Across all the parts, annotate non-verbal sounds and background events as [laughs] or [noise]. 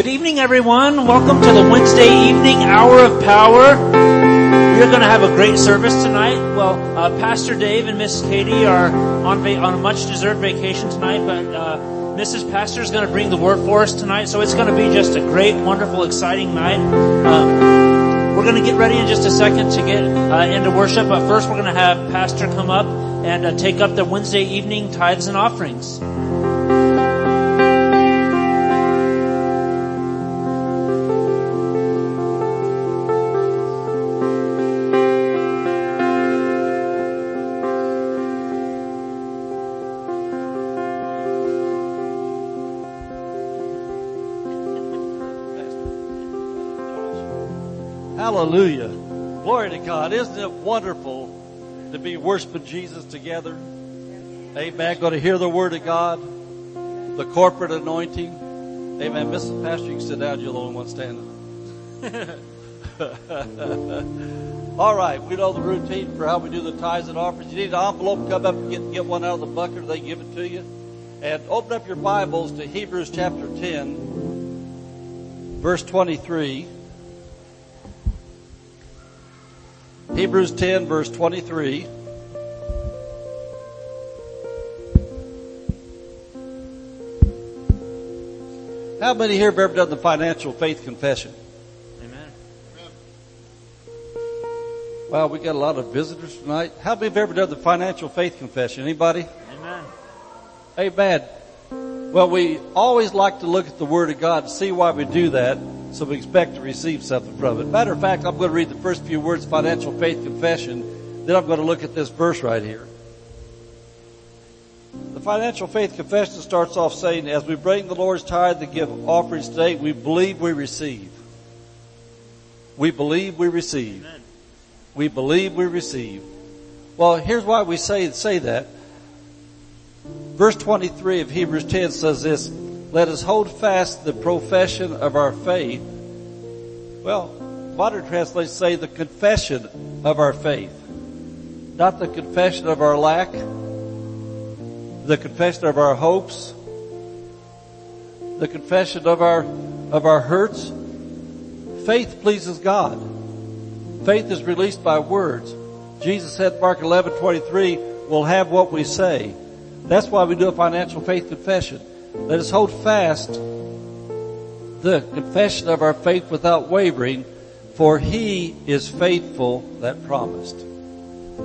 Good evening, everyone. Welcome to the Wednesday evening hour of power. We're going to have a great service tonight. Well, uh, Pastor Dave and Miss Katie are on va- on a much deserved vacation tonight, but uh, Mrs. Pastor is going to bring the word for us tonight. So it's going to be just a great, wonderful, exciting night. Um, we're going to get ready in just a second to get uh, into worship, but first we're going to have Pastor come up and uh, take up the Wednesday evening tithes and offerings. To God. Isn't it wonderful to be worshiping Jesus together? Amen. Going to hear the word of God, the corporate anointing. Amen. Mrs. Pastor, you can sit down. You're the only one standing. [laughs] All right. We know the routine for how we do the tithes and offerings. You need an envelope, come up and get, get one out of the bucket. They give it to you. And open up your Bibles to Hebrews chapter 10, verse 23. Hebrews 10 verse 23. How many here have ever done the financial faith confession? Amen. Wow, we got a lot of visitors tonight. How many have ever done the financial faith confession? Anybody? Amen. Amen. Well, we always like to look at the Word of God and see why we do that, so we expect to receive something from it. Matter of fact, I'm going to read the first few words of financial faith confession, then I'm going to look at this verse right here. The financial faith confession starts off saying, as we bring the Lord's tithe to give offerings today, we believe we receive. We believe we receive. Amen. We believe we receive. Well, here's why we say, say that. Verse 23 of Hebrews 10 says this, let us hold fast the profession of our faith. Well, modern translations say the confession of our faith. Not the confession of our lack, the confession of our hopes, the confession of our, of our hurts. Faith pleases God. Faith is released by words. Jesus said, Mark 11, 23, we'll have what we say. That's why we do a financial faith confession. Let us hold fast the confession of our faith without wavering, for he is faithful that promised.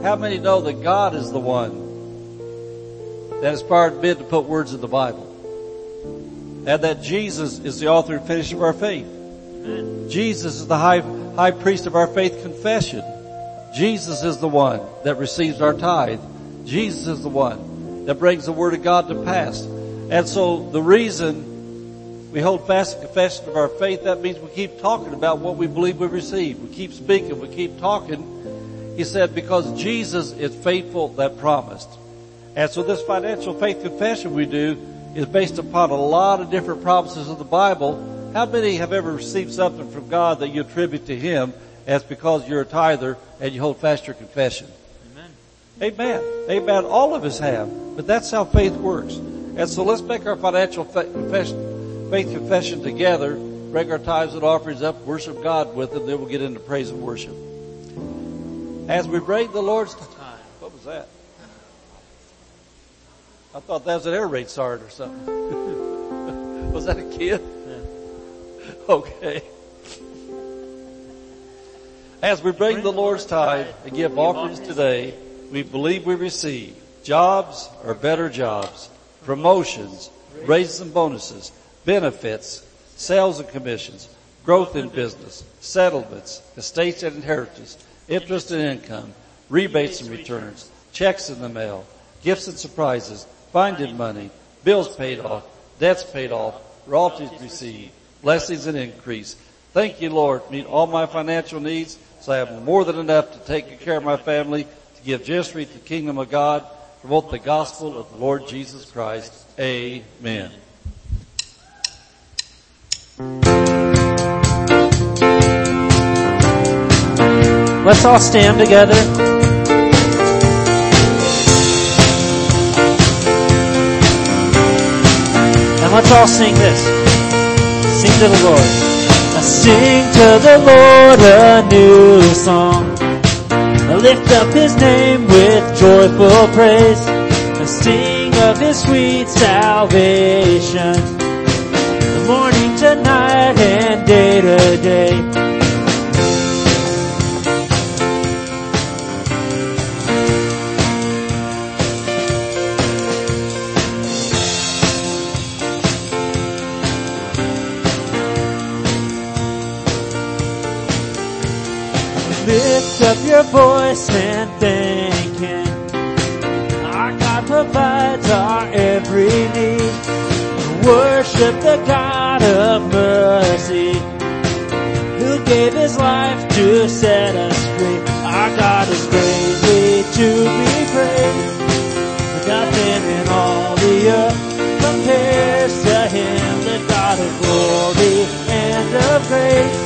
How many know that God is the one that inspired men to put words in the Bible? And that Jesus is the author and finisher of our faith. Jesus is the high, high priest of our faith confession. Jesus is the one that receives our tithe. Jesus is the one that brings the word of God to pass. And so the reason we hold fast the confession of our faith, that means we keep talking about what we believe we receive. We keep speaking, we keep talking. He said, because Jesus is faithful that promised. And so this financial faith confession we do is based upon a lot of different promises of the Bible. How many have ever received something from God that you attribute to Him as because you're a tither and you hold fast your confession? Amen. Amen. Amen. All of us have. But that's how faith works. And so let's make our financial faith confession together, break our tithes and offerings up, worship God with them, then we'll get into praise and worship. As we break the Lord's time. What was that? I thought that was an air raid siren or something. [laughs] was that a kid? Okay. As we bring the Lord's tithe and give offerings today, we believe we receive jobs or better jobs, promotions, raises and bonuses, benefits, sales and commissions, growth in business, settlements, estates and inheritance, interest and income, rebates and returns, checks in the mail, gifts and surprises, finding money, bills paid off, debts paid off, royalties received, blessings and increase. Thank you, Lord. Meet all my financial needs so I have more than enough to take care of my family, to give generously to the kingdom of God, promote the gospel of the Lord Jesus Christ. Amen. Let's all stand together. And let's all sing this. Sing to the Lord. I sing to the Lord a new song. Lift up his name with joyful praise. I sing of his sweet salvation. The morning to night and day to day. Lift up your voice and thank Him. Our God provides our every need. Worship the God of mercy, who gave His life to set us free. Our God is greatly to be praised. Nothing in all the earth compares to Him, the God of glory and of grace.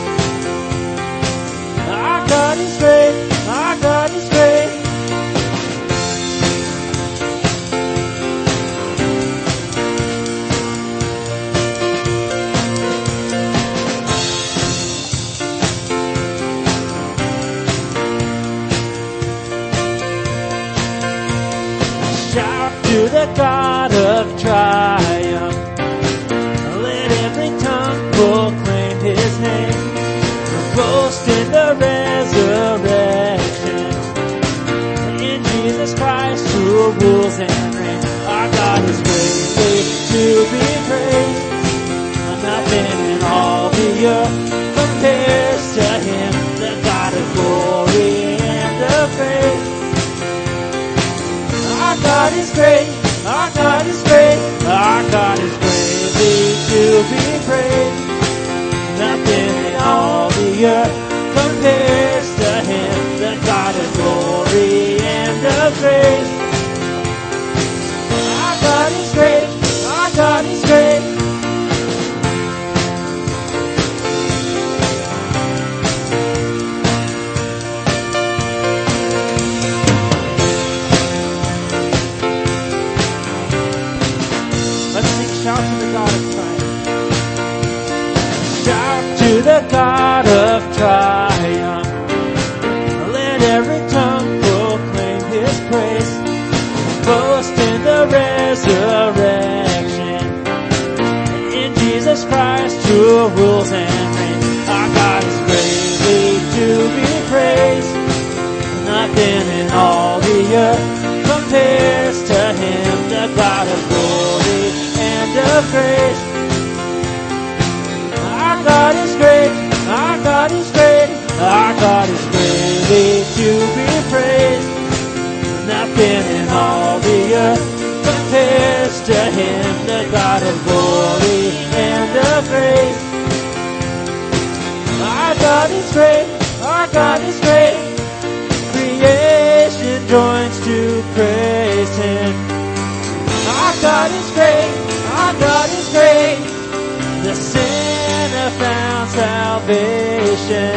Salvation.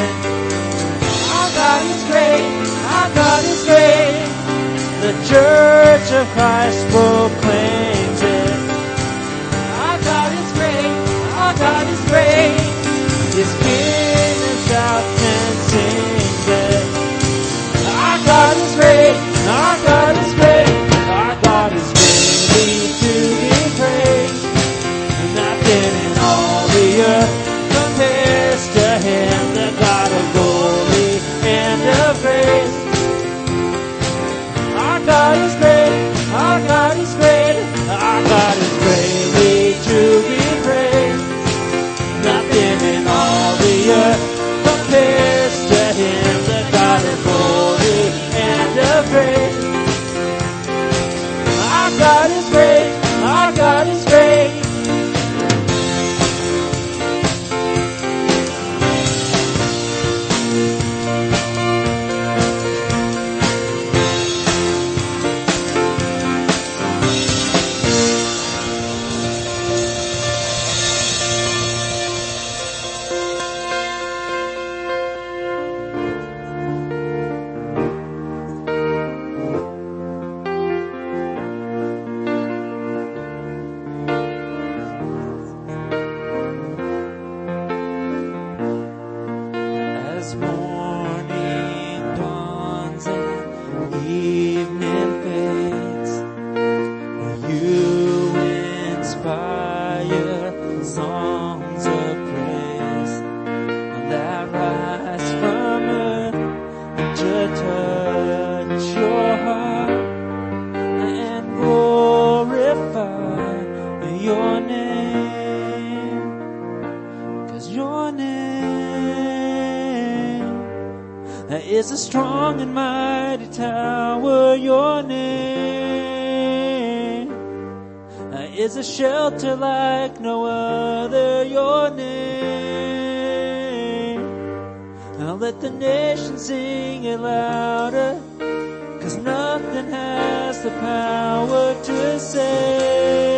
Our God is great. Our God is great. The church of Christ proclaims your name. Cause your name is a strong and mighty tower. Your name is a shelter like no other. Your name. I'll let the nation sing it louder. Cause nothing has the power to save.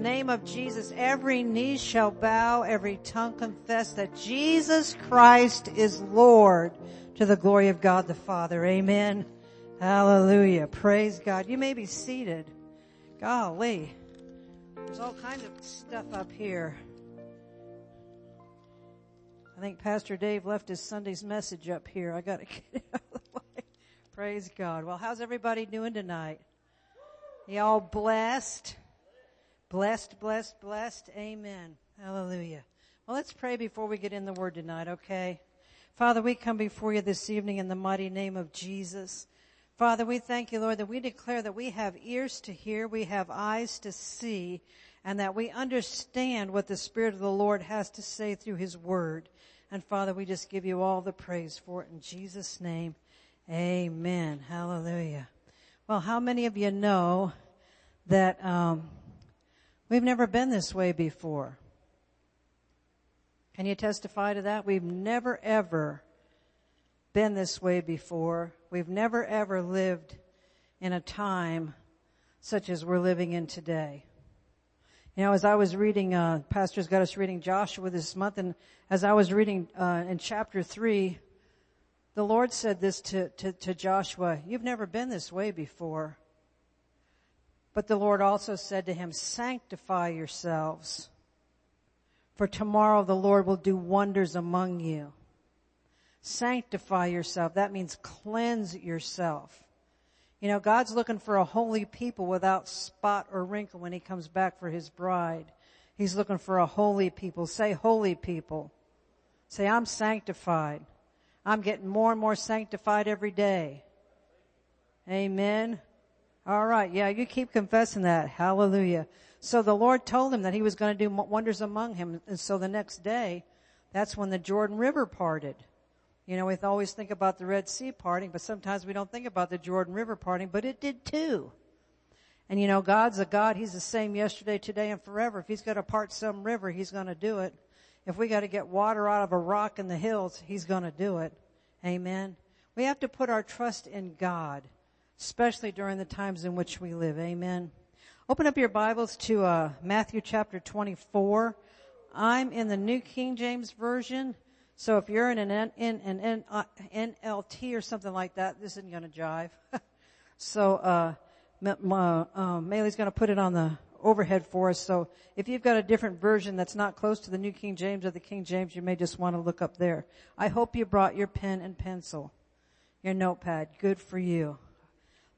Name of Jesus, every knee shall bow, every tongue confess that Jesus Christ is Lord to the glory of God the Father. Amen. Hallelujah. Praise God. You may be seated. Golly. There's all kinds of stuff up here. I think Pastor Dave left his Sunday's message up here. I gotta [laughs] get it out of the way. Praise God. Well, how's everybody doing tonight? Y'all blessed? Blessed, blessed, blessed. Amen. Hallelujah. Well, let's pray before we get in the word tonight, okay? Father, we come before you this evening in the mighty name of Jesus. Father, we thank you, Lord, that we declare that we have ears to hear, we have eyes to see, and that we understand what the Spirit of the Lord has to say through His Word. And Father, we just give you all the praise for it in Jesus' name. Amen. Hallelujah. Well, how many of you know that um, we've never been this way before? Can you testify to that? We've never ever been this way before. We've never ever lived in a time such as we're living in today. You know, as I was reading, uh, Pastor's got us reading Joshua this month, and as I was reading uh, in chapter three, the Lord said this to, to, to Joshua, you've never been this way before. But the Lord also said to him, sanctify yourselves, for tomorrow the Lord will do wonders among you. Sanctify yourself. That means cleanse yourself. You know, God's looking for a holy people without spot or wrinkle when he comes back for his bride. He's looking for a holy people. Say holy people. Say, I'm sanctified. I'm getting more and more sanctified every day. Amen. All right. Yeah, you keep confessing that. Hallelujah. So the Lord told him that he was going to do wonders among him. And so the next day, that's when the Jordan River parted. You know, we always think about the Red Sea parting, but sometimes we don't think about the Jordan River parting, but it did too. And you know, God's a God. He's the same yesterday, today, and forever. If He's got to part some river, He's going to do it. If we got to get water out of a rock in the hills, He's going to do it. Amen. We have to put our trust in God, especially during the times in which we live. Amen. Open up your Bibles to uh, Matthew chapter 24. I'm in the New King James Version. So if you're in an, N, in an uh, NLT or something like that, this isn't going to jive. [laughs] so uh, uh, Maylee's going to put it on the overhead for us. So if you've got a different version that's not close to the New King James or the King James, you may just want to look up there. I hope you brought your pen and pencil, your notepad. Good for you.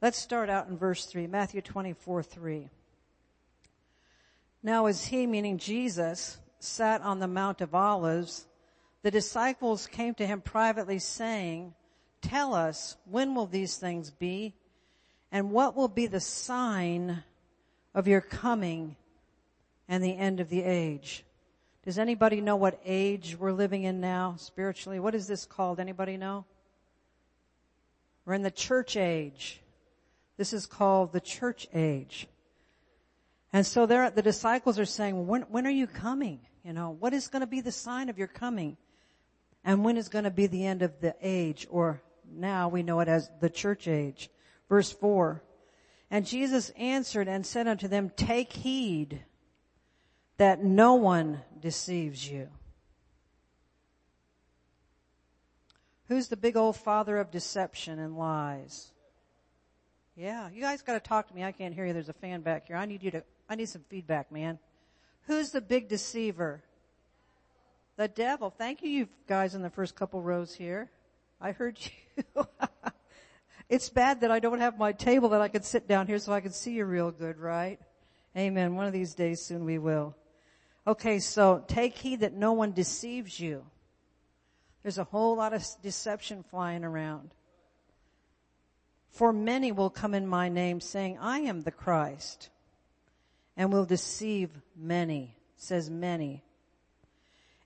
Let's start out in verse 3, Matthew 24, 3. Now as he, meaning Jesus, sat on the Mount of Olives, the disciples came to him privately saying, tell us, when will these things be? And what will be the sign of your coming and the end of the age? Does anybody know what age we're living in now spiritually? What is this called? Anybody know? We're in the church age. This is called the church age. And so there, the disciples are saying, when, when are you coming? You know, what is going to be the sign of your coming? and when is going to be the end of the age, or now we know it as the church age. Verse 4. And Jesus answered and said unto them, Take heed that no one deceives you. Who's the big old father of deception and lies? Yeah, you guys gotta talk to me. I can't hear you. There's a fan back here. I need you to, I need some feedback, man. Who's the big deceiver? The devil. Thank you, you guys in the first couple rows here. I heard you. [laughs] it's bad that I don't have my table that I could sit down here so I can see you real good, right? Amen. One of these days soon we will. Okay, so take heed that no one deceives you. There's a whole lot of deception flying around. For many will come in my name saying, I am the Christ and will deceive many, says many.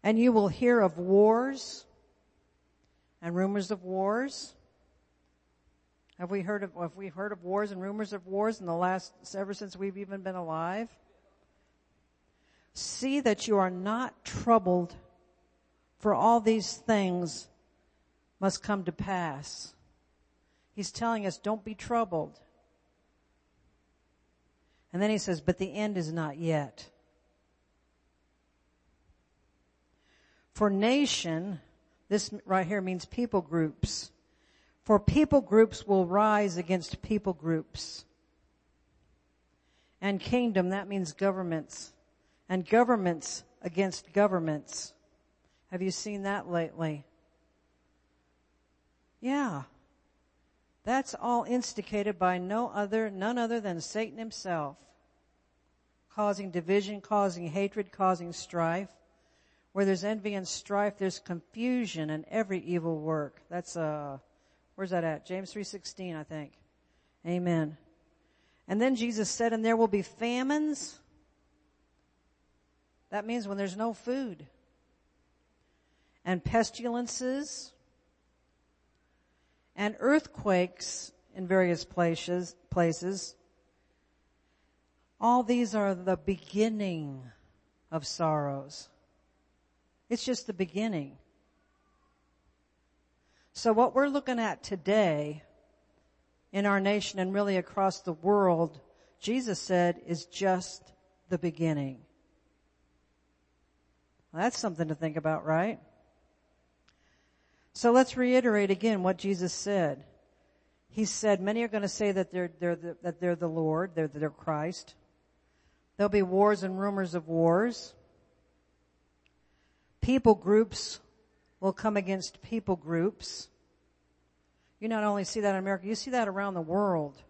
And you will hear of wars and rumors of wars. Have we heard of, have we heard of wars and rumors of wars in the last, ever since we've even been alive? See that you are not troubled for all these things must come to pass. He's telling us don't be troubled. And then he says, but the end is not yet. For nation, this right here means people groups. For people groups will rise against people groups. And kingdom, that means governments. And governments against governments. Have you seen that lately? Yeah. That's all instigated by no other, none other than Satan himself. Causing division, causing hatred, causing strife. Where there's envy and strife, there's confusion and every evil work. That's, uh, where's that at? James 3.16, I think. Amen. And then Jesus said, and there will be famines. That means when there's no food. And pestilences. And earthquakes in various places, places. All these are the beginning of sorrows. It's just the beginning. So what we're looking at today in our nation and really across the world, Jesus said is just the beginning. That's something to think about, right? So let's reiterate again what Jesus said. He said, many are going to say that they're, they're the, that they're the Lord, they're, they're Christ. There'll be wars and rumors of wars people groups will come against people groups. You not only see that in America, you see that around the world.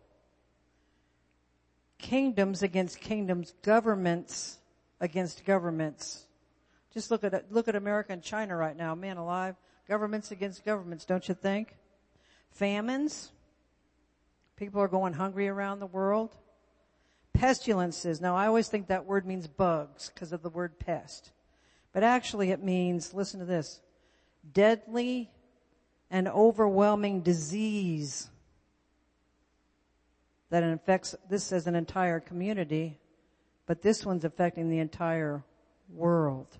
Kingdoms against kingdoms, governments against governments. Just look at, look at America and China right now, man alive. Governments against governments, don't you think? Famines. People are going hungry around the world. Pestilences. Now I always think that word means bugs because of the word pest. But actually it means, listen to this, deadly and overwhelming disease that infects, this says an entire community, but this one's affecting the entire world.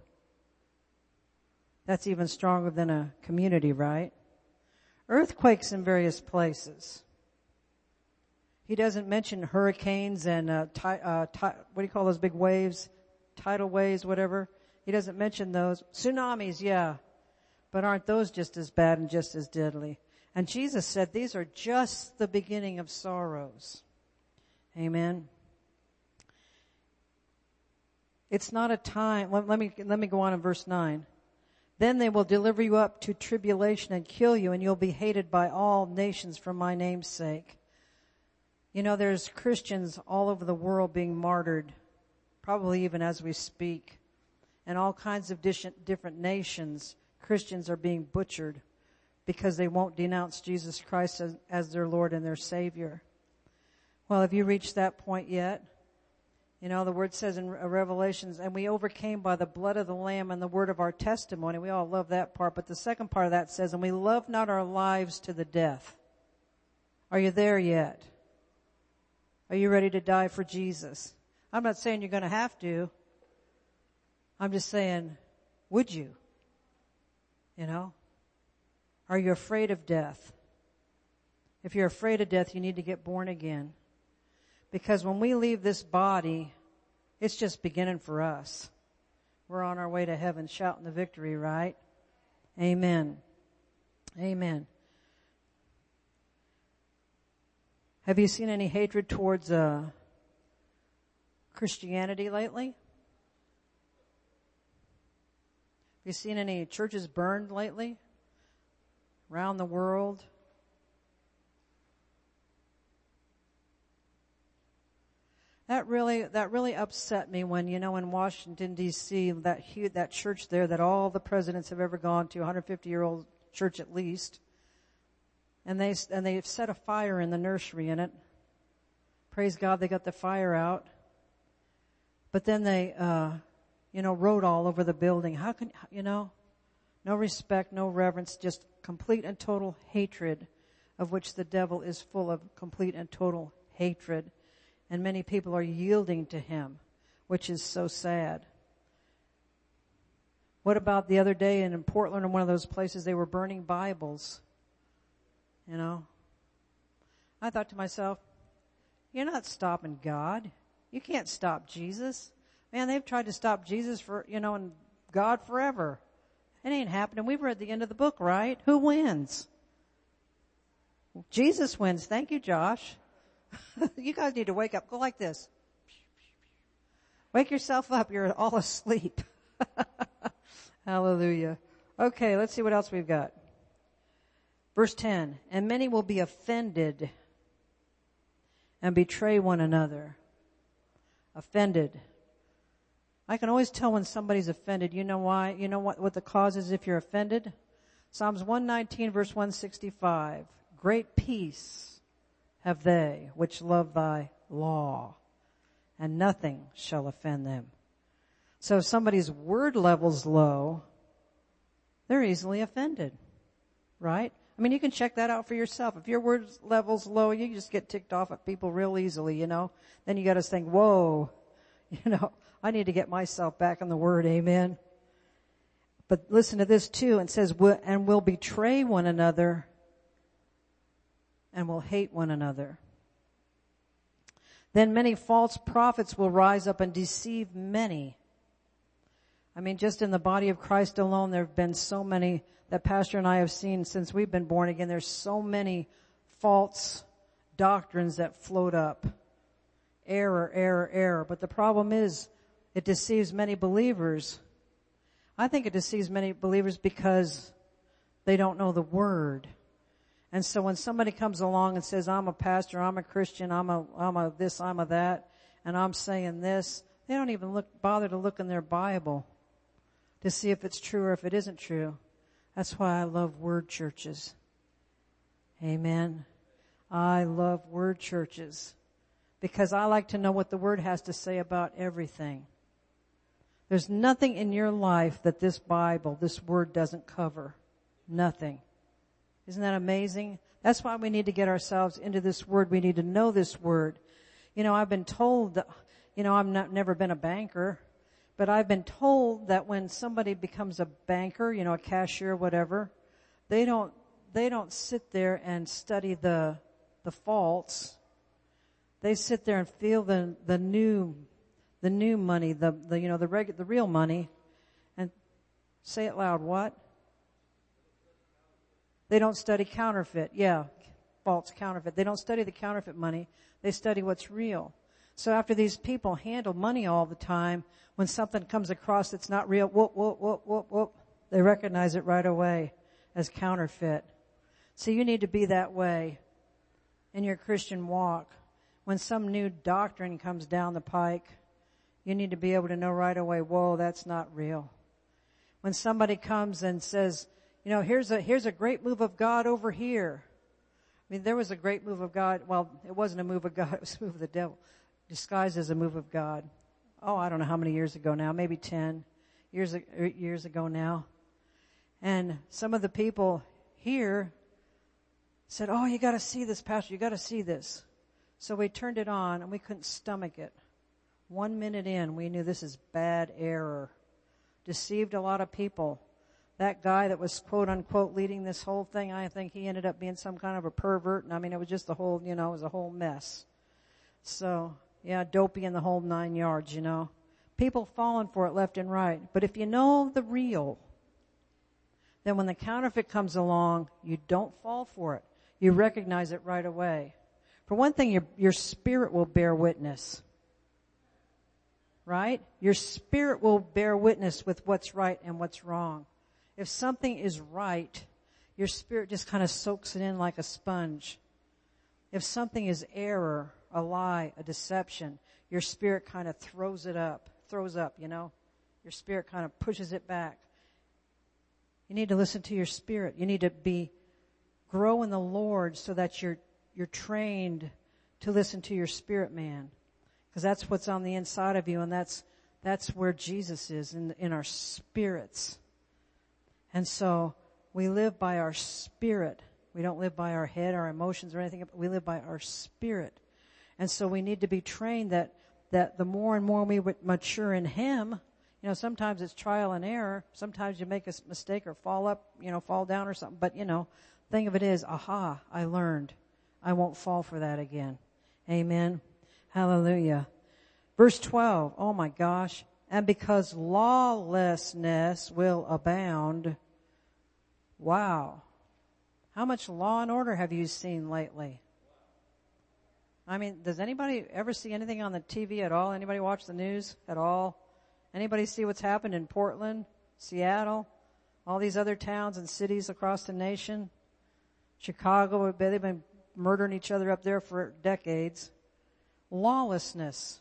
That's even stronger than a community, right? Earthquakes in various places. He doesn't mention hurricanes and uh, ti- uh, ti- what do you call those big waves? Tidal waves, whatever. He doesn't mention those. Tsunamis, yeah. But aren't those just as bad and just as deadly? And Jesus said these are just the beginning of sorrows. Amen. It's not a time, let, let, me, let me go on in verse 9. Then they will deliver you up to tribulation and kill you and you'll be hated by all nations for my name's sake. You know, there's Christians all over the world being martyred, probably even as we speak and all kinds of different nations, Christians are being butchered because they won't denounce Jesus Christ as, as, their Lord and their Savior. Well, have you reached that point yet? You know, the word says in uh, Revelations, and we overcame by the blood of the Lamb and the word of our testimony. We all love that part, but the second part of that says, and we love not our lives to the death. Are you there yet? Are you ready to die for Jesus? I'm not saying you're to have to. I'm just saying, would you? You know? Are you afraid of death? If you're afraid of death, you need to get born again. Because when we leave this body, it's just beginning for us. We're on our way to heaven shouting the victory, right? Amen. Amen. Have you seen any hatred towards uh, Christianity lately? Have you seen any churches burned lately? Around the world? That really, that really upset me when, you know, in Washington DC, that huge, that church there that all the presidents have ever gone to, 150 year old church at least, and they, and they set a fire in the nursery in it. Praise God they got the fire out. But then they, uh, you know, wrote all over the building. How can, you know, no respect, no reverence, just complete and total hatred of which the devil is full of complete and total hatred. And many people are yielding to him, which is so sad. What about the other day in Portland in one of those places they were burning Bibles? You know? I thought to myself, you're not stopping God. You can't stop Jesus. Man, they've tried to stop Jesus for, you know, and God forever. It ain't happening. We've read the end of the book, right? Who wins? Jesus wins. Thank you, Josh. [laughs] you guys need to wake up. Go like this. Wake yourself up. You're all asleep. [laughs] Hallelujah. Okay, let's see what else we've got. Verse 10, and many will be offended and betray one another. Offended. I can always tell when somebody's offended. You know why? You know what, what the cause is if you're offended? Psalms 119 verse 165. Great peace have they which love thy law and nothing shall offend them. So if somebody's word level's low, they're easily offended. Right? I mean, you can check that out for yourself. If your word level's low, you just get ticked off at people real easily, you know? Then you gotta think, whoa, [laughs] you know, I need to get myself back in the word, amen? But listen to this too, it says, and will betray one another and will hate one another. Then many false prophets will rise up and deceive many. I mean, just in the body of Christ alone, there have been so many that Pastor and I have seen since we've been born again. There's so many false doctrines that float up. Error, error, error. But the problem is, it deceives many believers. I think it deceives many believers because they don't know the Word. And so when somebody comes along and says, I'm a pastor, I'm a Christian, I'm a, I'm a this, I'm a that, and I'm saying this, they don't even look, bother to look in their Bible to see if it's true or if it isn't true. That's why I love word churches. Amen. I love word churches because I like to know what the word has to say about everything. There's nothing in your life that this Bible, this word doesn't cover. Nothing. Isn't that amazing? That's why we need to get ourselves into this word. We need to know this word. You know, I've been told that, you know, I've not, never been a banker, but I've been told that when somebody becomes a banker, you know, a cashier, whatever, they don't, they don't sit there and study the, the faults. They sit there and feel the, the new, the new money, the, the, you know, the reg, the real money and say it loud, what? They don't study counterfeit. Yeah, false counterfeit. They don't study the counterfeit money. They study what's real. So after these people handle money all the time, when something comes across that's not real, whoop, whoop, whoop, whoop, whoop, they recognize it right away as counterfeit. So you need to be that way in your Christian walk. When some new doctrine comes down the pike, you need to be able to know right away, whoa, that's not real. When somebody comes and says, you know, here's a, here's a great move of God over here. I mean, there was a great move of God. Well, it wasn't a move of God. [laughs] It was a move of the devil disguised as a move of God. Oh, I don't know how many years ago now, maybe 10 years, years ago now. And some of the people here said, Oh, you gotta see this, Pastor. You gotta see this. So we turned it on and we couldn't stomach it. One minute in, we knew this is bad error. Deceived a lot of people that guy that was quote unquote leading this whole thing, I think he ended up being some kind of a pervert. And I mean, it was just the whole, you know, it was a whole mess. So, yeah, dopey in the whole nine yards, you know. People falling for it left and right. But if you know the real, then when the counterfeit comes along, you don't fall for it. You recognize it right away. For one thing, your, your spirit will bear witness. Right? Your spirit will bear witness with what's right and what's wrong. If something is right, your spirit just kind of soaks it in like a sponge. If something is error, a lie, a deception, your spirit kind of throws it up, throws up, you know? Your spirit kind of pushes it back. You need to listen to your spirit. You need to be, grow in the Lord so that you're, you're trained to listen to your spirit man. Cause that's what's on the inside of you and that's, that's where Jesus is in, in our spirits. And so we live by our spirit. We don't live by our head, our emotions or anything. We live by our spirit. And so we need to be trained that, that the more and more we mature in Him, you know, sometimes it's trial and error. Sometimes you make a mistake or fall up, you know, fall down or something. But you know, thing of it is, aha, I learned. I won't fall for that again. Amen. Hallelujah. Verse 12, oh my gosh. And because lawlessness will abound. Wow. How much law and order have you seen lately? I mean, does anybody ever see anything on the TV at all? Anybody watch the news at all? Anybody see what's happened in Portland, Seattle, all these other towns and cities across the nation? Chicago, they've been murdering each other up there for decades. Lawlessness.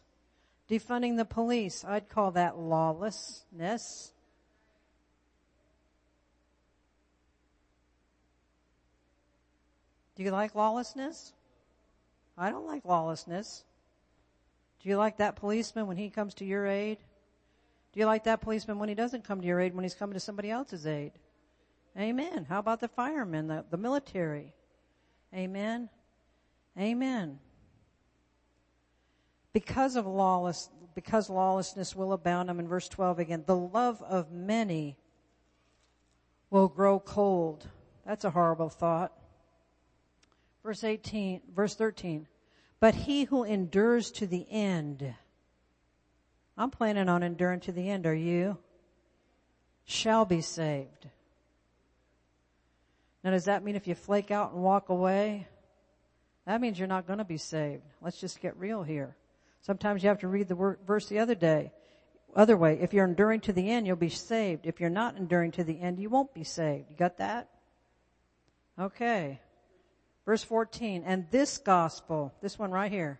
Defunding the police. I'd call that lawlessness. Do you like lawlessness? I don't like lawlessness. Do you like that policeman when he comes to your aid? Do you like that policeman when he doesn't come to your aid, when he's coming to somebody else's aid? Amen. How about the firemen, the, the military? Amen. Amen. Because of lawless, because lawlessness will abound, I'm in verse 12 again, the love of many will grow cold. That's a horrible thought. Verse 18, verse 13. But he who endures to the end, I'm planning on enduring to the end, are you? Shall be saved. Now does that mean if you flake out and walk away, that means you're not going to be saved. Let's just get real here. Sometimes you have to read the word, verse the other day. Other way, if you're enduring to the end, you'll be saved. If you're not enduring to the end, you won't be saved. You got that? Okay. Verse 14, and this gospel, this one right here,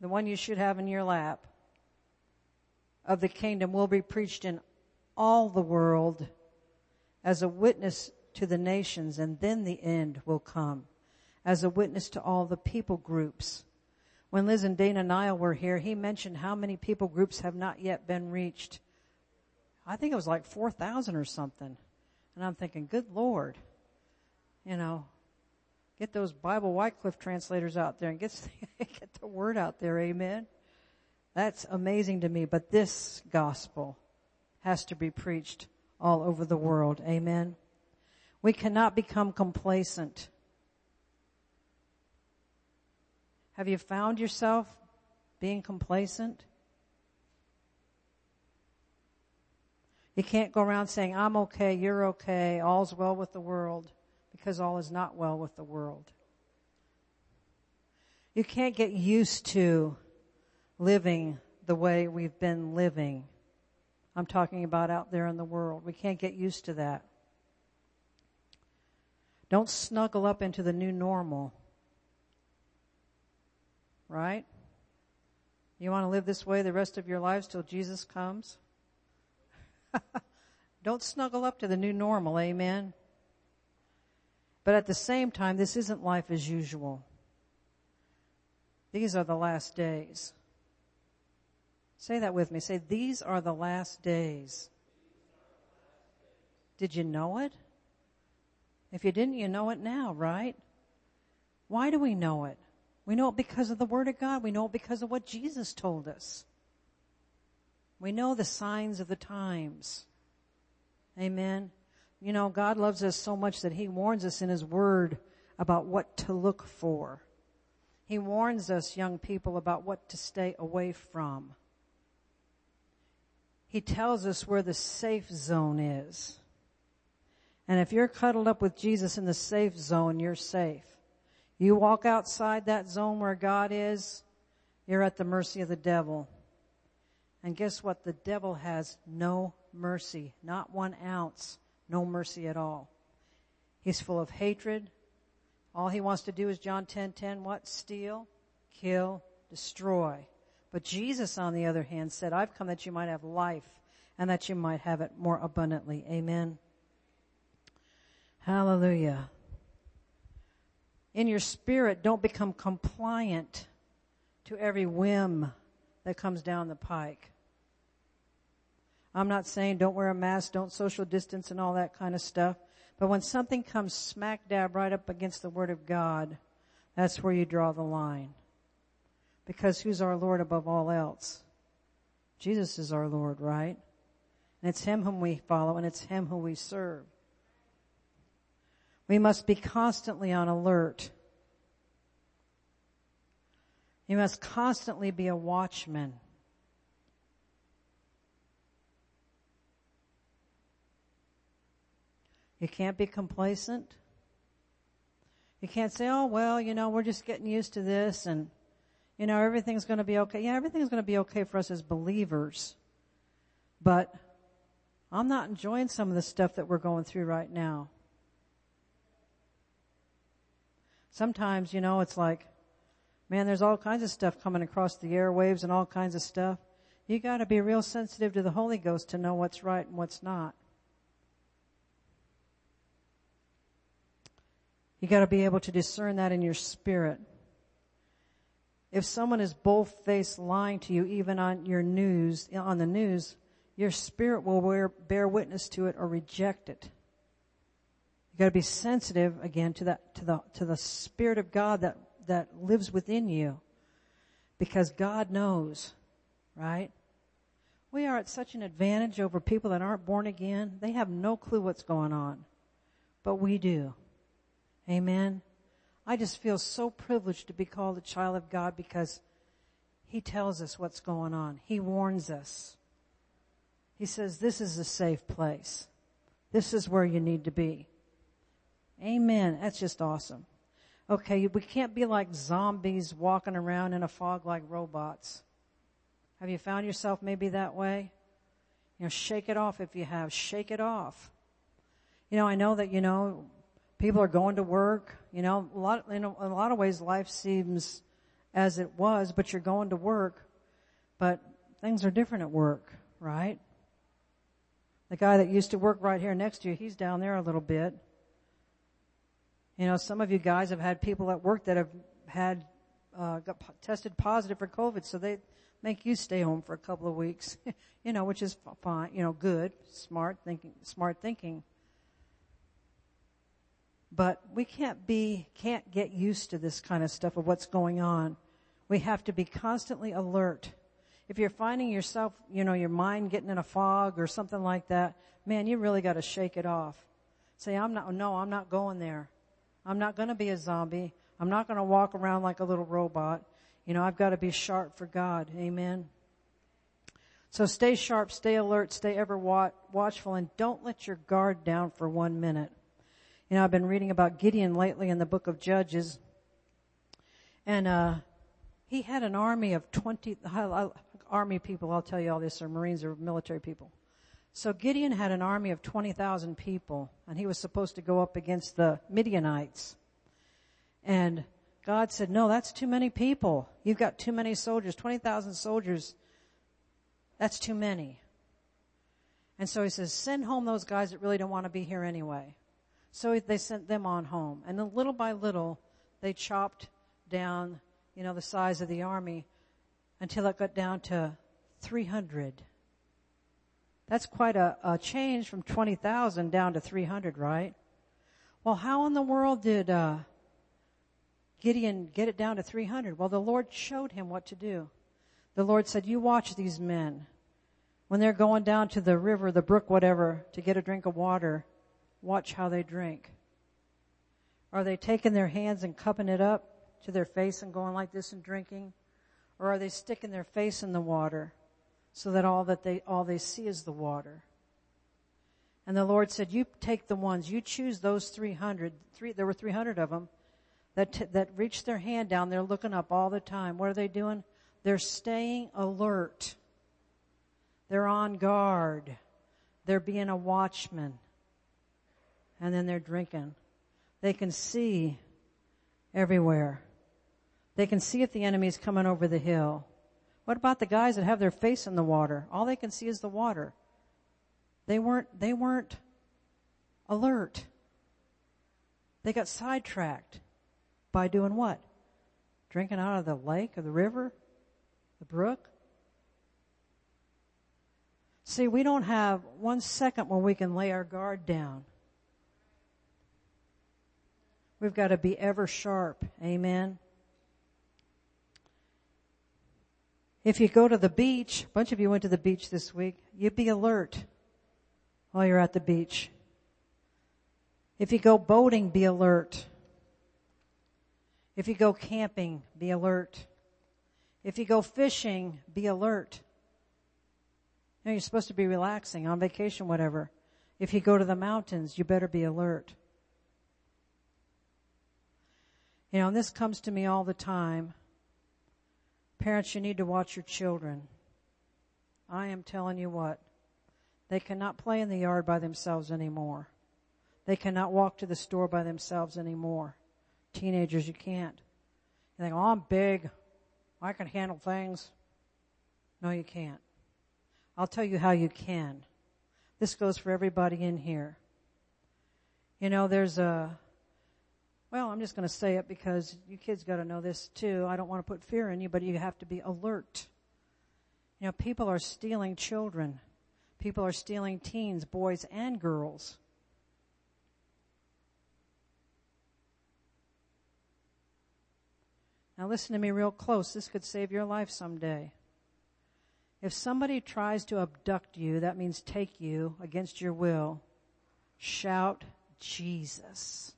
the one you should have in your lap, of the kingdom will be preached in all the world as a witness to the nations, and then the end will come as a witness to all the people groups. When Liz and Dana Nile were here, he mentioned how many people groups have not yet been reached. I think it was like 4,000 or something. And I'm thinking, good Lord, you know, Get those Bible Wycliffe translators out there and get, [laughs] get the word out there. Amen. That's amazing to me, but this gospel has to be preached all over the world. Amen. We cannot become complacent. Have you found yourself being complacent? You can't go around saying, I'm okay, you're okay, all's well with the world because all is not well with the world. You can't get used to living the way we've been living. I'm talking about out there in the world. We can't get used to that. Don't snuggle up into the new normal. Right? You want to live this way the rest of your lives till Jesus comes? [laughs] Don't snuggle up to the new normal, amen? But at the same time, this isn't life as usual. These are the last days. Say that with me. Say, these are the last days. Did you know it? If you didn't, you know it now, right? Why do we know it? We know it because of the Word of God. We know it because of what Jesus told us. We know the signs of the times. Amen. You know, God loves us so much that He warns us in His Word about what to look for. He warns us, young people, about what to stay away from. He tells us where the safe zone is. And if you're cuddled up with Jesus in the safe zone, you're safe. You walk outside that zone where God is, you're at the mercy of the devil. And guess what? The devil has no mercy, not one ounce no mercy at all. He's full of hatred. All he wants to do is John 10, 10, what? Steal, kill, destroy. But Jesus, on the other hand, said, I've come that you might have life and that you might have it more abundantly. Amen. Hallelujah. In your spirit, don't become compliant to every whim that comes down the pike. I'm not saying don't wear a mask, don't social distance and all that kind of stuff. But when something comes smack dab right up against the Word of God, that's where you draw the line. Because who's our Lord above all else? Jesus is our Lord, right? And it's Him whom we follow and it's Him who we serve. We must be constantly on alert. You must constantly be a watchman. You can't be complacent. You can't say, oh, well, you know, we're just getting used to this and, you know, everything's going to be okay. Yeah, everything's going to be okay for us as believers. But I'm not enjoying some of the stuff that we're going through right now. Sometimes, you know, it's like, man, there's all kinds of stuff coming across the airwaves and all kinds of stuff. You gotta be real sensitive to the Holy Ghost to know what's right and what's not. You gotta be able to discern that in your spirit. If someone is bold-faced lying to you, even on your news, on the news, your spirit will bear, bear witness to it or reject it. You gotta be sensitive again to that, to the, to the Spirit of God that, that lives within you. Because God knows, right? We are at such an advantage over people that aren't born again. They have no clue what's going on. But we do. Amen. I just feel so privileged to be called a child of God because He tells us what's going on. He warns us. He says, this is a safe place. This is where you need to be. Amen. That's just awesome. Okay, we can't be like zombies walking around in a fog like robots. Have you found yourself maybe that way? You know, shake it off if you have. Shake it off. You know, I know that, you know, people are going to work. You know, a lot, in a, in a lot of ways life seems as it was, but you're going to work. But things are different at work, right? The guy that used to work right here next to you, he's down there a little bit. You know, some of you guys have had people at work that have had, uh, got p- tested positive for COVID, so they make you stay home for a couple of weeks, [laughs] you know, which is fine, you know, good, smart thinking, smart thinking. But we can't be, can't get used to this kind of stuff of what's going on. We have to be constantly alert if you're finding yourself, you know, your mind getting in a fog or something like that, man, you really got to shake it off. Say, I'm not, no, I'm not going there. I'm not going to be a zombie. I'm not going to walk around like a little robot. You know, I've got to be sharp for God. Amen. So stay sharp, stay alert, stay ever watchful, and don't let your guard down for one minute. You know, I've been reading about Gideon lately in the book of Judges, and uh, he had an army of 20, army people, I'll tell you all this, or Marines or military people. So Gideon had an army of 20,000 people, and he was supposed to go up against the Midianites. And God said, no, that's too many people. You've got too many soldiers. 20,000 soldiers. That's too many. And so he says, send home those guys that really don't want to be here anyway. So they sent them on home. And then little by little, they chopped down, you know, the size of the army until it got down to 300. That's quite a, a change from 20,000 down to 300, right? Well, how in the world did uh, Gideon get it down to 300? Well, the Lord showed him what to do. The Lord said, you watch these men. When they're going down to the river, the brook, whatever, to get a drink of water, watch how they drink. Are they taking their hands and cupping it up to their face and going like this and drinking? Or are they sticking their face in the water so that all that they, all they see is the water? And the Lord said, you take the ones, you choose those 300, three, there were 300 of them that, t- that reach their hand down. They're looking up all the time. What are they doing? They're staying alert. They're on guard. They're being a watchman. And then they're drinking. They can see everywhere. They can see if the enemy is coming over the hill. What about the guys that have their face in the water? All they can see is the water. They weren't, they weren't alert. They got sidetracked by doing what? Drinking out of the lake or the river? The brook? See, we don't have one second where we can lay our guard down. We've got to be ever sharp. Amen. If you go to the beach, a bunch of you went to the beach this week, you'd be alert while you're at the beach. If you go boating, be alert. If you go camping, be alert. If you go fishing, be alert. You know, you're supposed to be relaxing on vacation, whatever. If you go to the mountains, you better be alert. You know, and this comes to me all the time. Parents, you need to watch your children. I am telling you what. They cannot play in the yard by themselves anymore. They cannot walk to the store by themselves anymore. Teenagers, you can't. You think, oh, I'm big. I can handle things. No, you can't. I'll tell you how you can. This goes for everybody in here. You know, there's a, well, I'm just going to say it because you kids got to know this too. I don't want to put fear in you, but you have to be alert. You know, people are stealing children. People are stealing teens, boys and girls. Now listen to me real close. This could save your life someday. If somebody tries to abduct you, that means take you against your will, shout Jesus.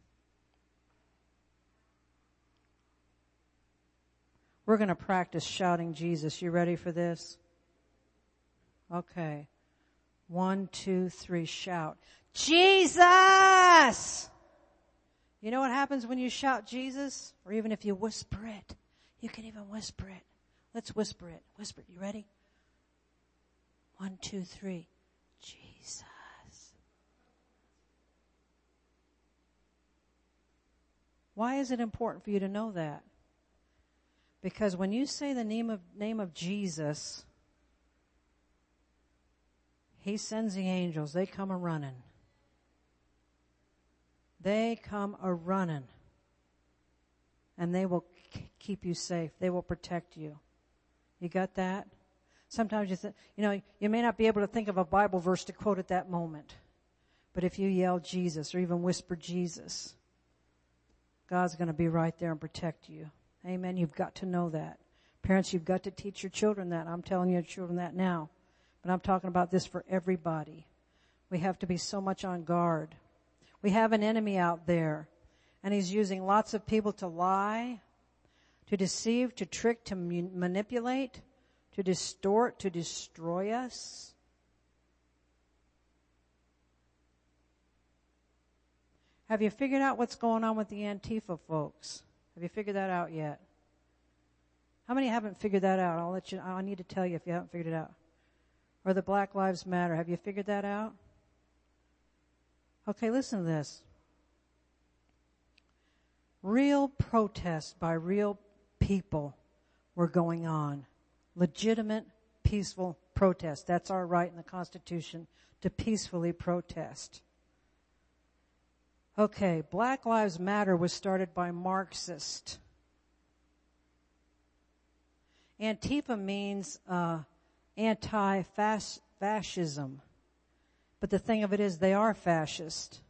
We're going to practice shouting Jesus. You ready for this? Okay. One, two, three, shout. Jesus! You know what happens when you shout Jesus? Or even if you whisper it. You can even whisper it. Let's whisper it. Whisper it. You ready? One, two, three. Jesus. Why is it important for you to know that? Because when you say the name of, name of Jesus, He sends the angels. They come a running. They come a running. And they will k- keep you safe. They will protect you. You got that? Sometimes you you know, you may not be able to think of a Bible verse to quote at that moment. But if you yell Jesus or even whisper Jesus, God's going to be right there and protect you. Amen. You've got to know that. Parents, you've got to teach your children that. I'm telling your children that now. But I'm talking about this for everybody. We have to be so much on guard. We have an enemy out there and he's using lots of people to lie, to deceive, to trick, to manipulate, to distort, to destroy us. Have you figured out what's going on with the Antifa folks? Have you figured that out yet? How many haven't figured that out? I'll let you, I need to tell you if you haven't figured it out. Or the Black Lives Matter. Have you figured that out? Okay, listen to this. Real protests by real people were going on. Legitimate, peaceful protests. That's our right in the Constitution to peacefully protest. Okay, Black Lives Matter was started by Marxists. Antifa means uh, anti-fascism. But the thing of it is, they are fascist.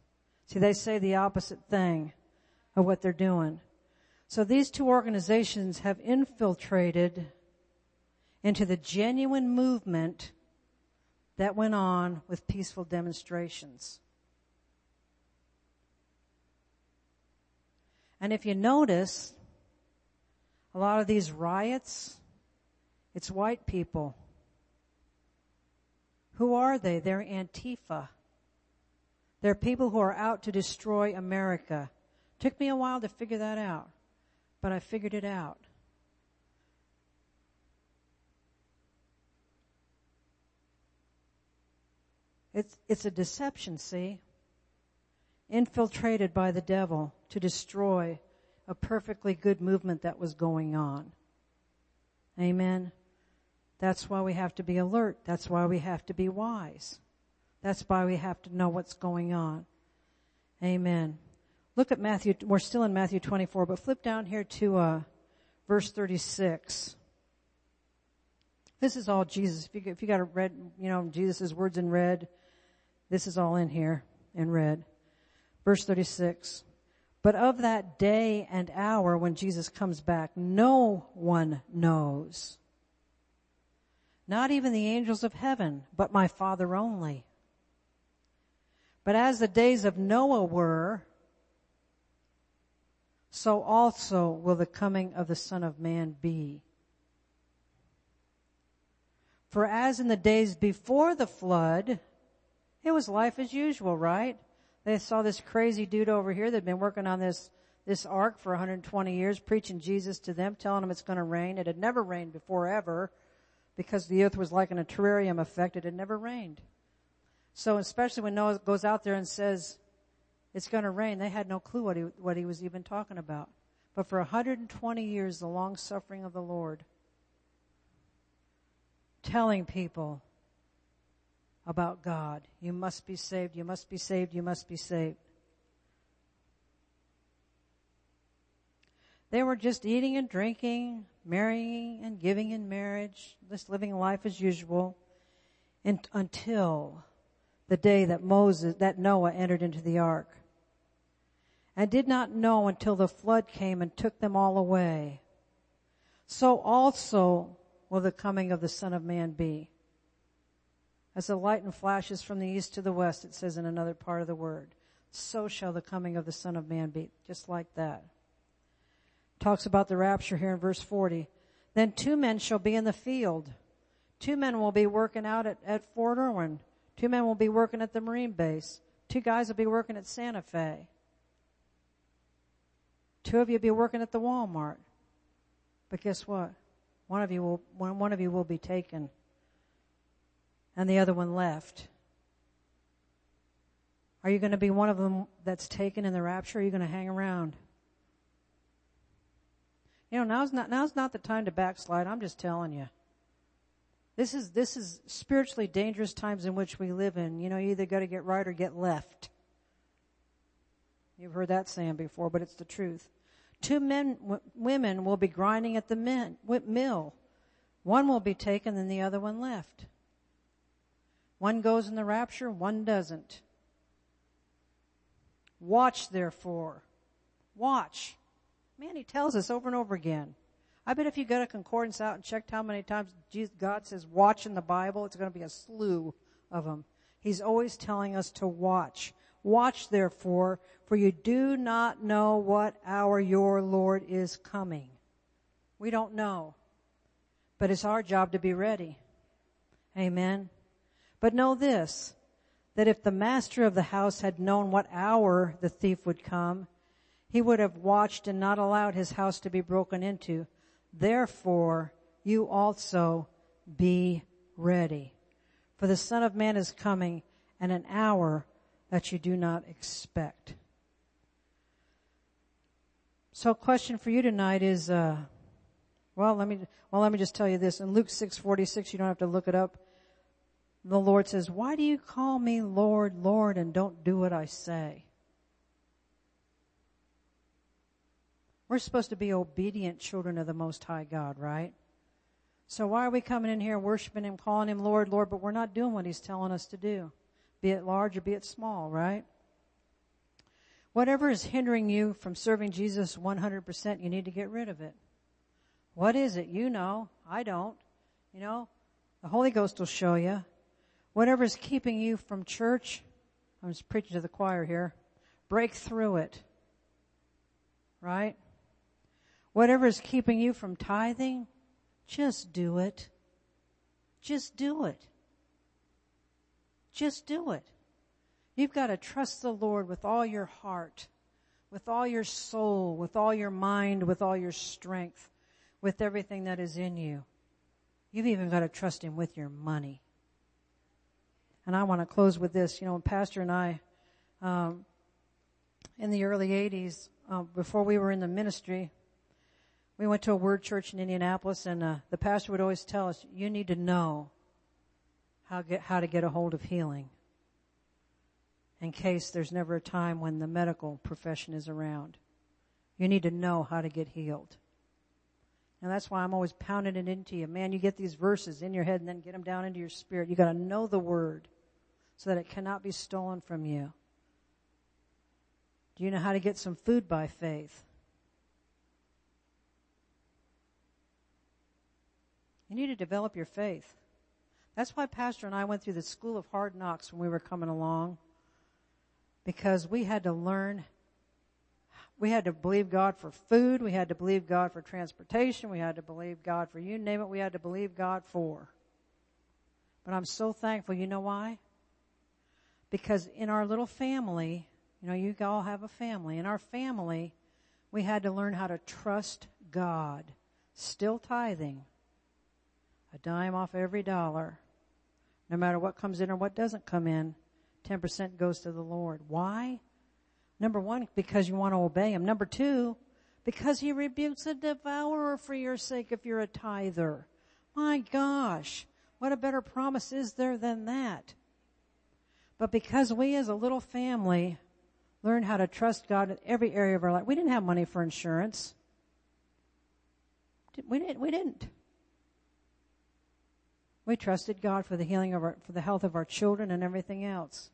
See, they say the opposite thing of what they're doing. So these two organizations have infiltrated into the genuine movement that went on with peaceful demonstrations. And if you notice, a lot of these riots, it's white people who are they? They're Antifa. They're people who are out to destroy America. Took me a while to figure that out, but I figured it out. It's, it's a deception, see? Infiltrated by the devil to destroy a perfectly good movement that was going on. Amen. That's why we have to be alert. That's why we have to be wise. That's why we have to know what's going on. Amen. Look at Matthew, we're still in Matthew 24, but flip down here to, uh, verse 36. This is all Jesus. If you, if you got a red, you know, Jesus' words in red, this is all in here in red. Verse 36. But of that day and hour when Jesus comes back, no one knows not even the angels of heaven, but my Father only. But as the days of Noah were, so also will the coming of the Son of Man be. For as in the days before the flood, it was life as usual, right? They saw this crazy dude over here that had been working on this, this ark for 120 years, preaching Jesus to them, telling them it's going to rain. It had never rained before ever because the earth was like in a terrarium effect. It had never rained. So especially when Noah goes out there and says, it's going to rain, they had no clue what he, what he was even talking about. But for 120 years, the long suffering of the Lord, telling people about God. You must be saved, you must be saved, you must be saved. They were just eating and drinking, marrying and giving in marriage, just living life as usual and, until the day that Moses, that Noah entered into the ark and did not know until the flood came and took them all away. So also will the coming of the Son of Man be. As the lightning flashes from the east to the west, it says in another part of the word, so shall the coming of the Son of Man be. Just like that. Talks about the rapture here in verse 40. Then two men shall be in the field. Two men will be working out at, at Fort Irwin. Two men will be working at the Marine base. Two guys will be working at Santa Fe. Two of you will be working at the Walmart. But guess what? One of you will, one, one of you will be taken. And the other one left. Are you going to be one of them that's taken in the rapture? Or are you going to hang around? You know, now's not, now's not the time to backslide. I'm just telling you. This is, this is spiritually dangerous times in which we live in. You know, you either got to get right or get left. You've heard that saying before, but it's the truth. Two men, w- women will be grinding at the men, mill. One will be taken and the other one left. One goes in the rapture, one doesn't. Watch therefore. Watch. Man, he tells us over and over again. I bet if you got a concordance out and checked how many times God says watch in the Bible, it's going to be a slew of them. He's always telling us to watch. Watch therefore, for you do not know what hour your Lord is coming. We don't know. But it's our job to be ready. Amen. But know this, that if the master of the house had known what hour the thief would come, he would have watched and not allowed his house to be broken into. Therefore, you also be ready. For the Son of Man is coming at an hour that you do not expect. So question for you tonight is, uh, well, let me, well, let me just tell you this. In Luke 6:46, you don't have to look it up. The Lord says, "Why do you call me Lord, Lord, and don't do what I say?" We're supposed to be obedient children of the Most High God, right? So why are we coming in here worshiping Him, calling Him Lord, Lord, but we're not doing what He's telling us to do? Be it large or be it small, right? Whatever is hindering you from serving Jesus 100%, you need to get rid of it. What is it? You know. I don't. You know, the Holy Ghost will show you. Whatever is keeping you from church, I'm just preaching to the choir here, break through it. Right? Whatever is keeping you from tithing, just do it. Just do it. Just do it. You've got to trust the Lord with all your heart, with all your soul, with all your mind, with all your strength, with everything that is in you. You've even got to trust Him with your money. And I want to close with this. You know, Pastor and I, um, in the early 80s, uh, before we were in the ministry, we went to a word church in Indianapolis and uh, the pastor would always tell us, you need to know how, get, how to get a hold of healing in case there's never a time when the medical profession is around. You need to know how to get healed. And that's why I'm always pounding it into you. Man, you get these verses in your head and then get them down into your spirit. You gotta know the word so that it cannot be stolen from you. Do you know how to get some food by faith? You need to develop your faith. That's why Pastor and I went through the school of hard knocks when we were coming along. Because we had to learn, we had to believe God for food, we had to believe God for transportation, we had to believe God for you name it, we had to believe God for. But I'm so thankful. You know why? Because in our little family, you know, you all have a family. In our family, we had to learn how to trust God. Still tithing. A dime off every dollar. No matter what comes in or what doesn't come in, 10% goes to the Lord. Why? Number one, because you want to obey Him. Number two, because He rebukes the devourer for your sake if you're a tither. My gosh, what a better promise is there than that? But because we as a little family learned how to trust God in every area of our life, we didn't have money for insurance. We didn't, we didn't. We trusted God for the healing of our, for the health of our children and everything else.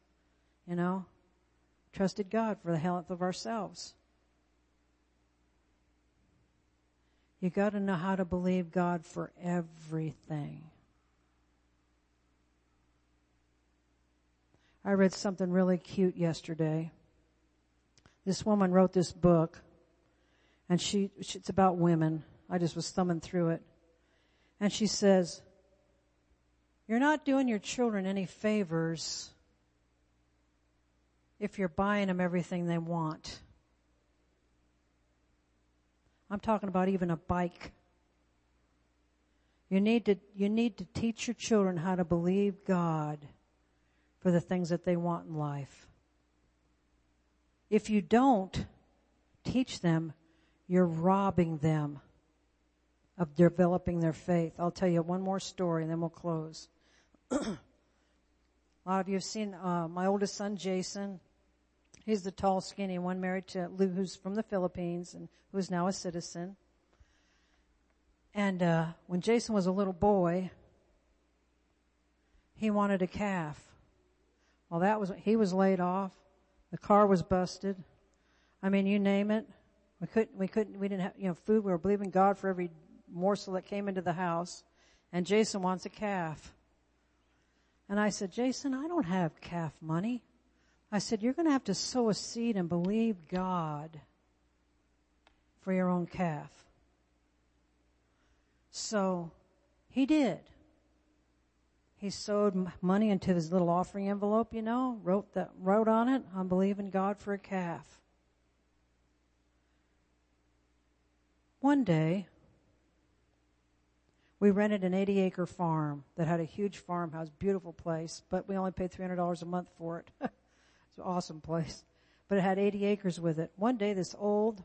You know? Trusted God for the health of ourselves. You gotta know how to believe God for everything. I read something really cute yesterday. This woman wrote this book and she, it's about women. I just was thumbing through it. And she says, you're not doing your children any favors if you're buying them everything they want. I'm talking about even a bike. You need to, you need to teach your children how to believe God for the things that they want in life. If you don't teach them, you're robbing them of developing their faith. I'll tell you one more story and then we'll close. [clears throat] a lot of you have seen uh, my oldest son, Jason. He's the tall, skinny one married to Lou, who's from the Philippines and who's now a citizen. And uh, when Jason was a little boy, he wanted a calf. Well, that was he was laid off. The car was busted. I mean, you name it. We couldn't. We couldn't. We didn't have you know food. We were believing God for every morsel that came into the house. And Jason wants a calf. And I said, Jason, I don't have calf money. I said, you're going to have to sow a seed and believe God for your own calf. So he did. He sowed money into his little offering envelope, you know, wrote that, wrote on it, I'm believing God for a calf. One day, we rented an 80 acre farm that had a huge farmhouse, beautiful place, but we only paid $300 a month for it. [laughs] it's an awesome place. But it had 80 acres with it. One day this old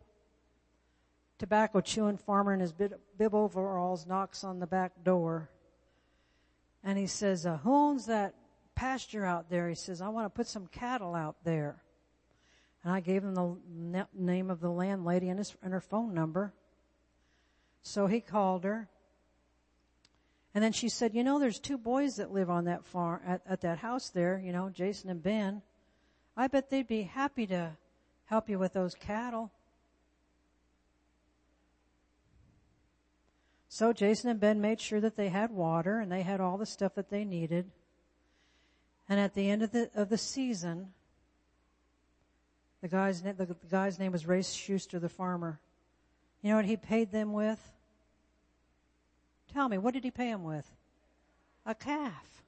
tobacco chewing farmer in his bib overalls knocks on the back door and he says, uh, who owns that pasture out there? He says, I want to put some cattle out there. And I gave him the name of the landlady and, his, and her phone number. So he called her and then she said, you know, there's two boys that live on that farm, at, at that house there, you know, Jason and Ben. I bet they'd be happy to help you with those cattle. So Jason and Ben made sure that they had water and they had all the stuff that they needed. And at the end of the, of the season, the guy's, the, the guy's name was Ray Schuster, the farmer. You know what he paid them with? Tell me, what did he pay him with? A calf.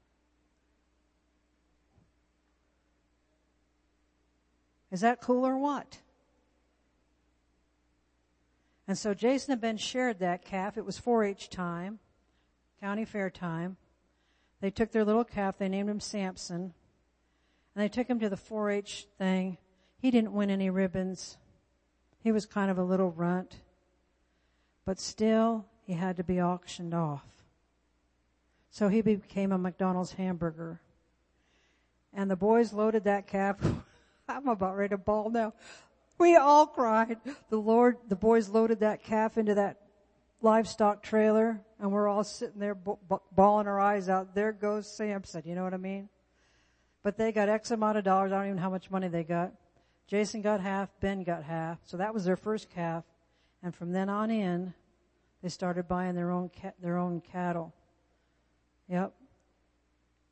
Is that cool or what? And so Jason and Ben shared that calf. It was 4-H time, county fair time. They took their little calf, they named him Samson, and they took him to the 4-H thing. He didn't win any ribbons. He was kind of a little runt. But still, he had to be auctioned off. So he became a McDonald's hamburger. And the boys loaded that calf. [laughs] I'm about ready to bawl now. We all cried. The Lord, the boys loaded that calf into that livestock trailer and we're all sitting there bawling our eyes out. There goes Samson. You know what I mean? But they got X amount of dollars. I don't even know how much money they got. Jason got half. Ben got half. So that was their first calf. And from then on in, they started buying their own ca- their own cattle. Yep.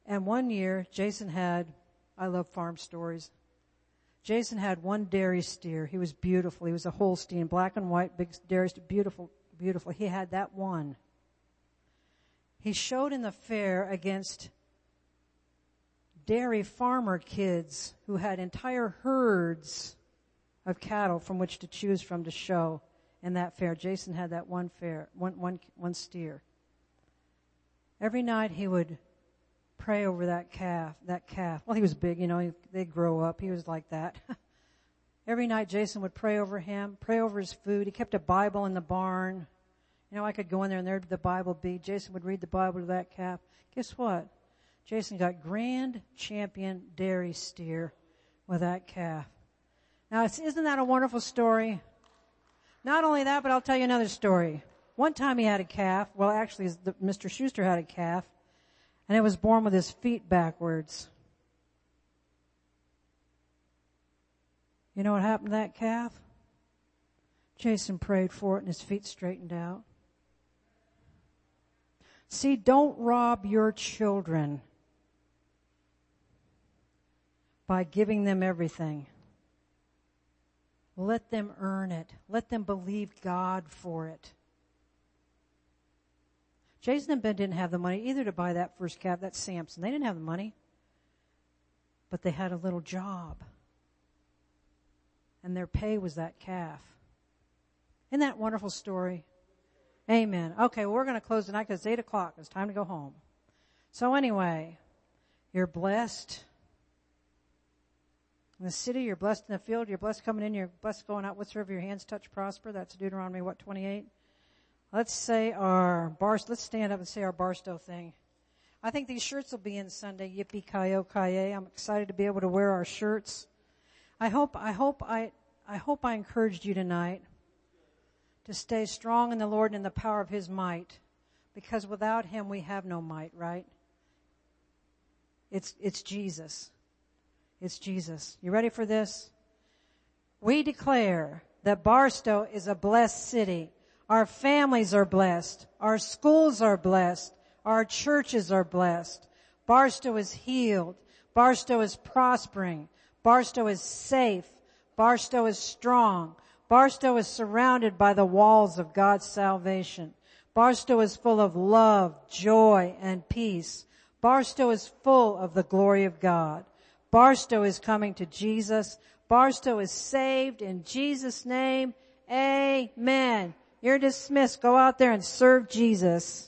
And one year, Jason had, I love farm stories. Jason had one dairy steer. He was beautiful. He was a Holstein, black and white, big dairy steer, beautiful, beautiful. He had that one. He showed in the fair against dairy farmer kids who had entire herds of cattle from which to choose from to show in that fair. Jason had that one fair, one, one, one steer. Every night he would pray over that calf, that calf. Well, he was big, you know, he, they'd grow up. He was like that. [laughs] Every night Jason would pray over him, pray over his food. He kept a Bible in the barn. You know, I could go in there and there'd the Bible be. Jason would read the Bible to that calf. Guess what? Jason got grand champion dairy steer with that calf. Now, isn't that a wonderful story? Not only that, but I'll tell you another story. One time he had a calf. Well, actually, Mr. Schuster had a calf, and it was born with his feet backwards. You know what happened to that calf? Jason prayed for it, and his feet straightened out. See, don't rob your children by giving them everything. Let them earn it. Let them believe God for it. Jason and Ben didn't have the money either to buy that first calf, that Samson. They didn't have the money. But they had a little job. And their pay was that calf. Isn't that wonderful story? Amen. Okay, well, we're going to close tonight because it's 8 o'clock. It's time to go home. So anyway, you're blessed. In the city, you're blessed in the field, you're blessed coming in, you're blessed going out. Whatsoever your hands touch prosper. That's Deuteronomy, what, 28? Let's say our bar, let's stand up and say our Barstow thing. I think these shirts will be in Sunday. Yippee ki ki I'm excited to be able to wear our shirts. I hope, I hope I, I hope I encouraged you tonight to stay strong in the Lord and in the power of His might. Because without Him we have no might, right? It's, it's Jesus. It's Jesus. You ready for this? We declare that Barstow is a blessed city. Our families are blessed. Our schools are blessed. Our churches are blessed. Barstow is healed. Barstow is prospering. Barstow is safe. Barstow is strong. Barstow is surrounded by the walls of God's salvation. Barstow is full of love, joy, and peace. Barstow is full of the glory of God. Barstow is coming to Jesus. Barstow is saved in Jesus' name. Amen. You're dismissed. Go out there and serve Jesus.